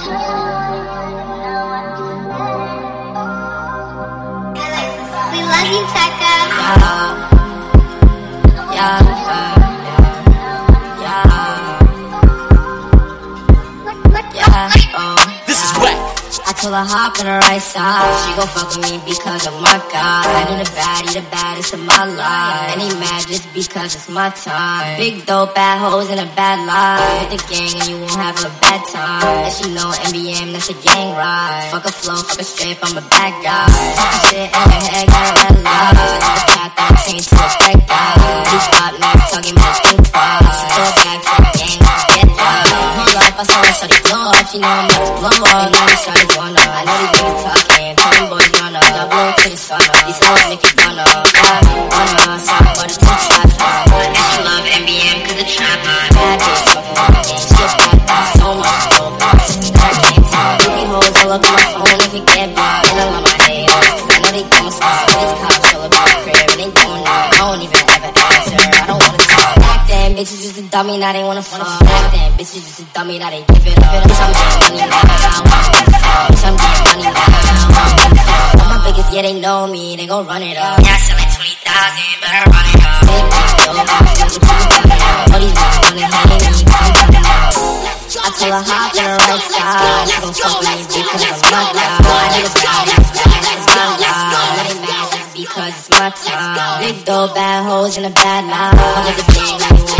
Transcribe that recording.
We love you, Taka. Told her hop on the right side. She gon' fuck with me because of my God. I need a baddie, the baddest of my life. And he mad just because it's my time. Big dope, bad hoes, and a bad life. Hit the gang and you won't have a bad time. And she know NBM, that's a gang ride. Fuck a flow, fuck a strip, I'm a bad guy. Fuck a shit in your head, got a red light. Got that change to a bad guy. Stop now, talking about twice. She throw it back to the gang, get live. Pull up, I saw her shawty blow up. She know I'm about to blow up. And now shawty wanna. I Baby all up my phone. If you get by. And I love my haters. Cause I know they gon' stop. All up my crib. And they gon' know. I don't even have an answer. I don't wanna talk. Back then, bitches just a dummy. Now they wanna fuck. Back then, bitches just a dummy. Now they give it up. Bitch, I'm getting money now. Bitch, I'm getting money now. All my biggest, yeah, they know me. They gon' run it up. Yeah, I sell like 20,000. Better run it up. Big I told her hop on the right side. She gon' fuck with me because I'm my guy. I need a body, that's my. Let it mad because it's my time. Big dope, bad hoes, and a bad life. Fuck at the thing,